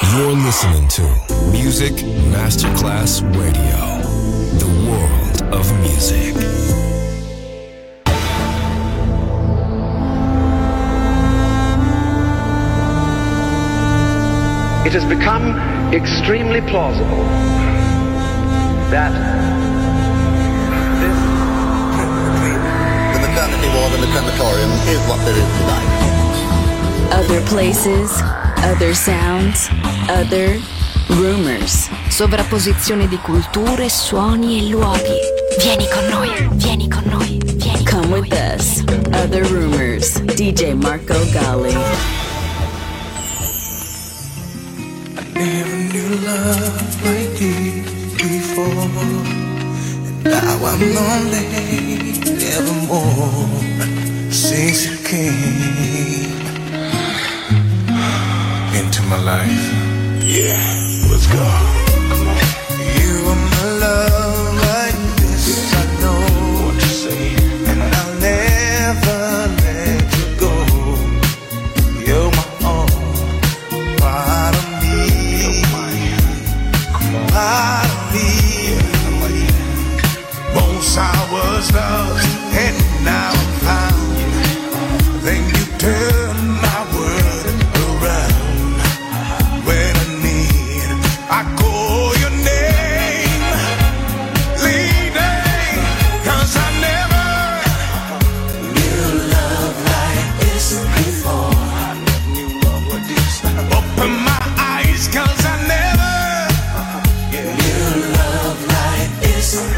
You're listening to Music Masterclass Radio, the world of music. It has become extremely plausible that this the maternity ward and the crematorium is what there is tonight. Other places Other sounds, other rumors. Sovrapposizione di culture, suoni e luoghi. Vieni con noi, vieni con noi, vieni Come with noi. us. Other rumors. DJ Marco Gali. Never knew love like this before. Now I'm lonely evermore since you came. my life. Yeah, let's go. You are my love. Peace.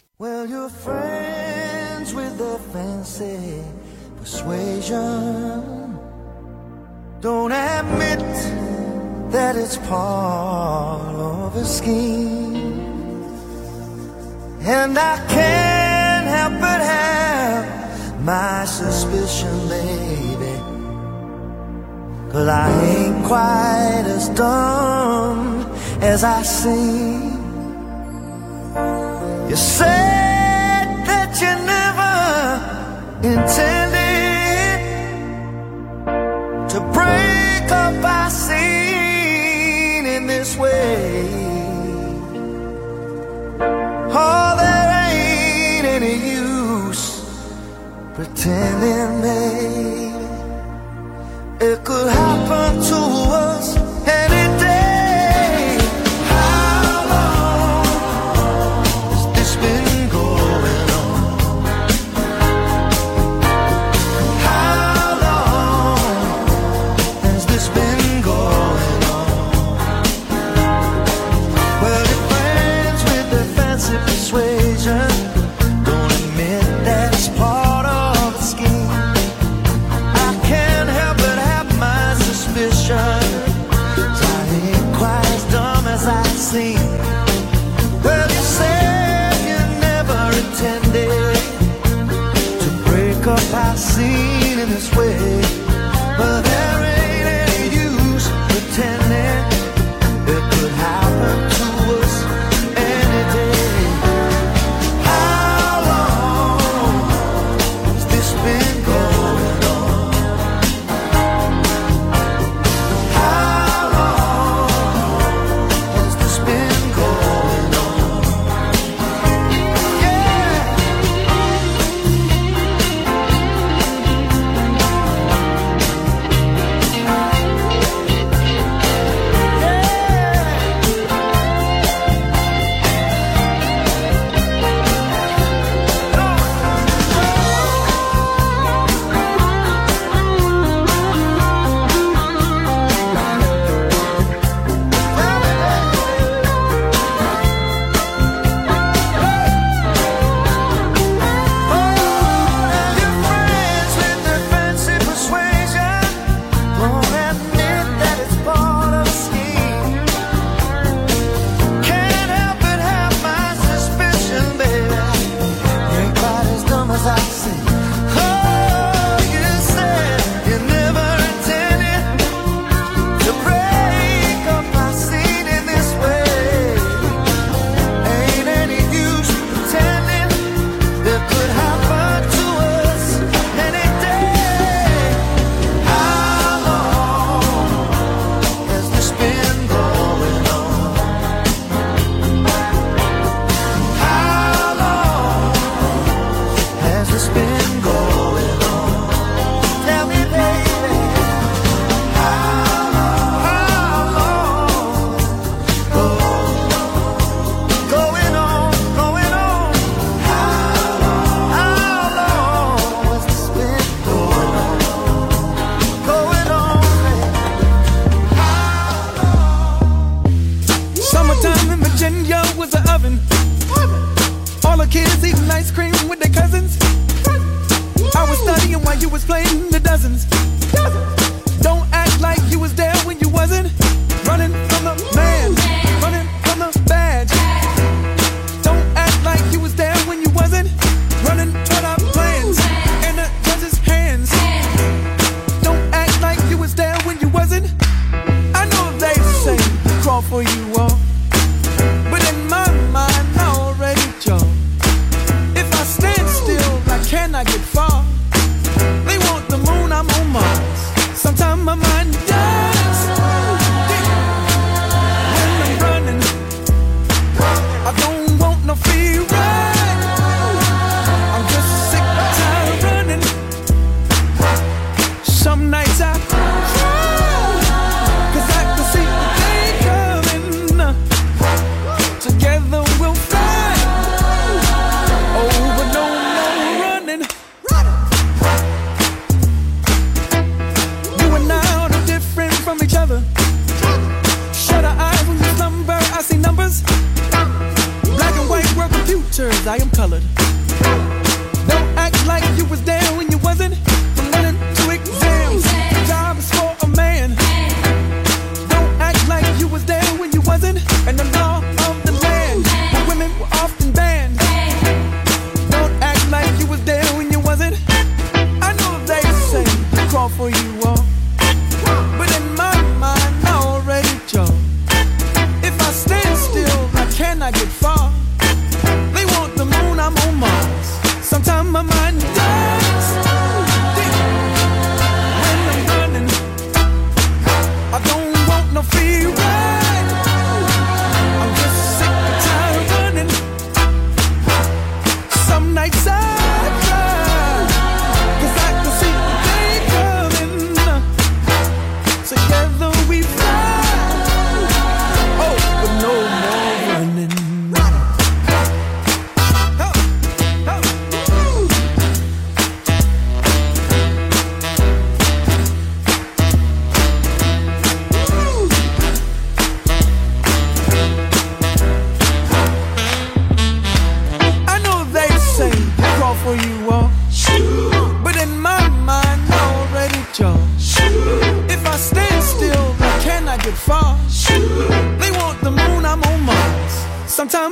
as I sing. You said that you never intended to break up our scene in this way. Oh, there ain't any use pretending, babe. It could happen to us.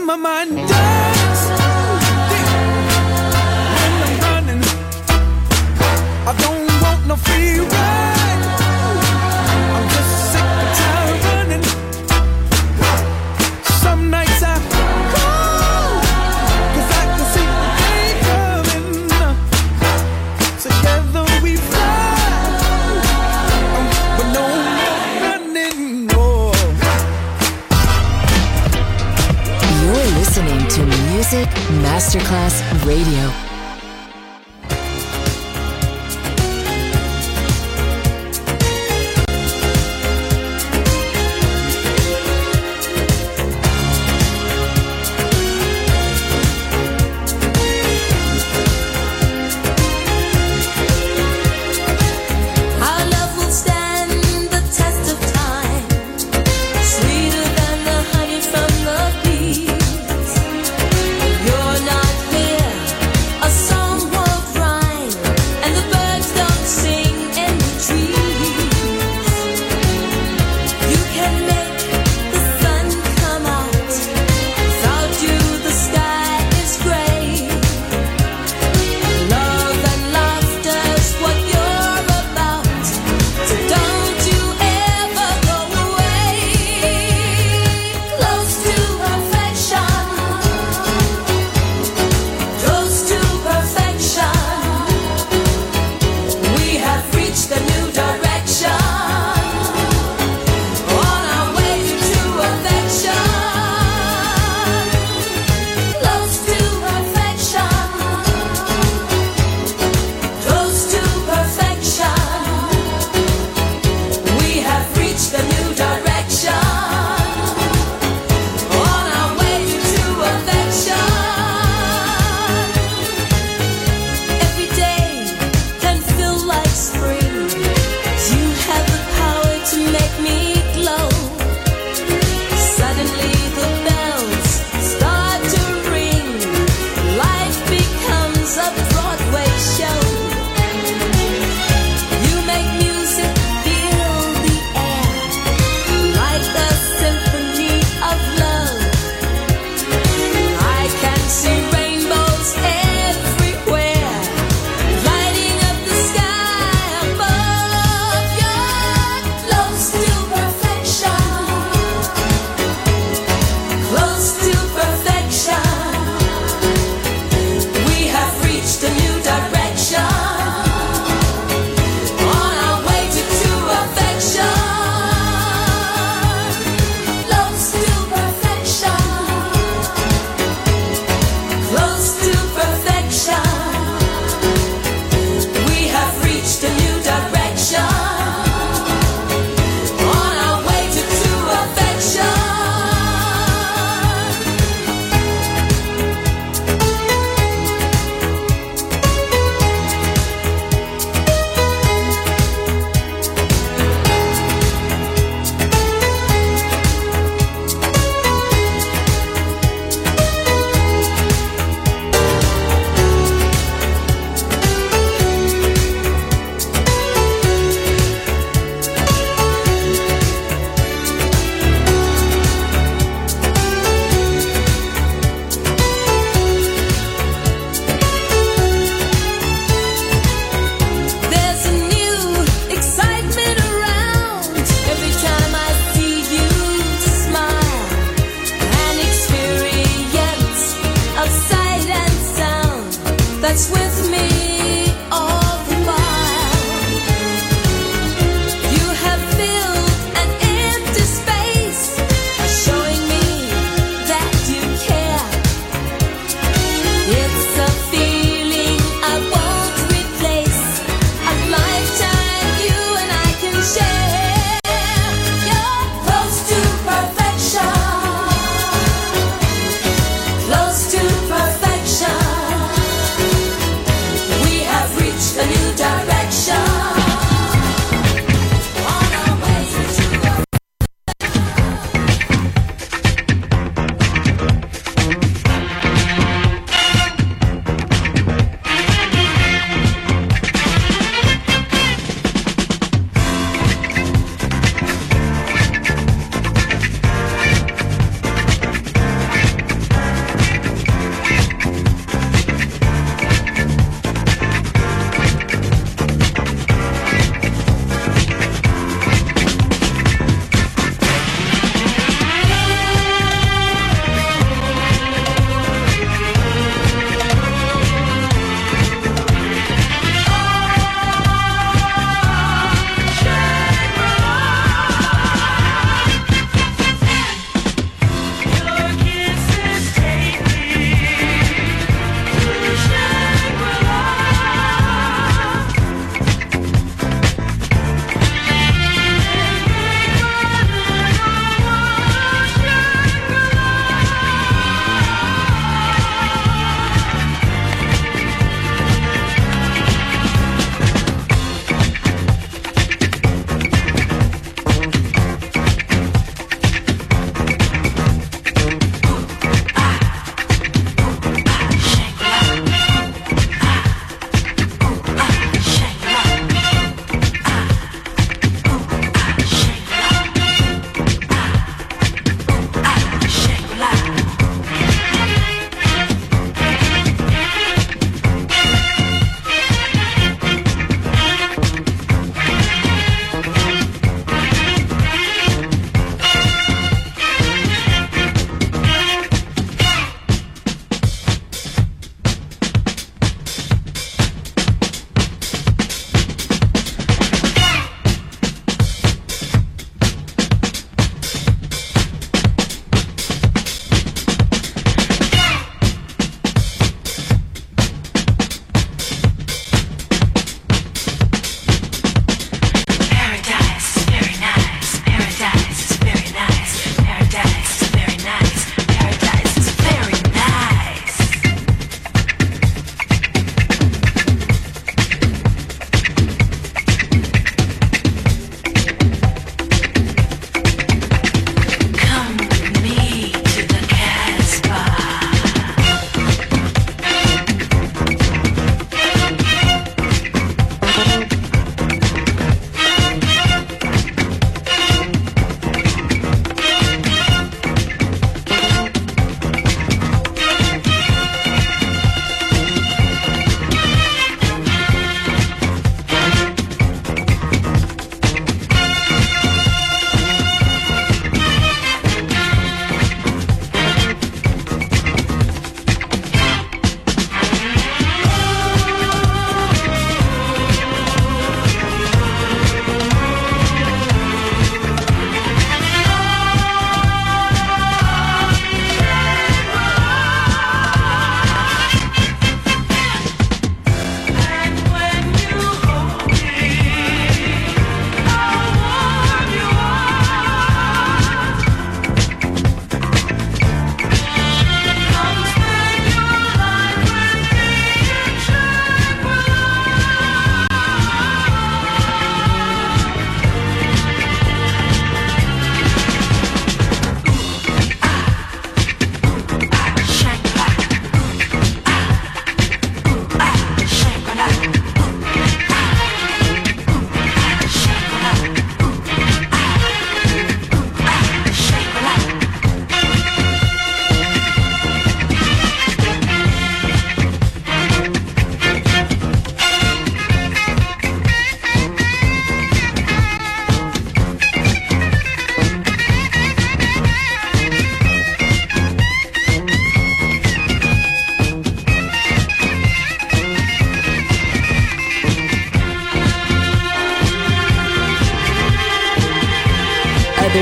My mind dies.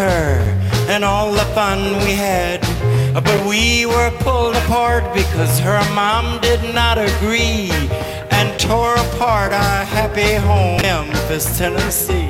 her and all the fun we had. But we were pulled apart because her mom did not agree and tore apart our happy home, Memphis, Tennessee.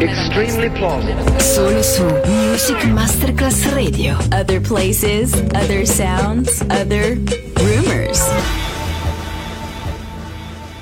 extremely plausible. Solo su Music Masterclass Radio. Other places, other sounds, other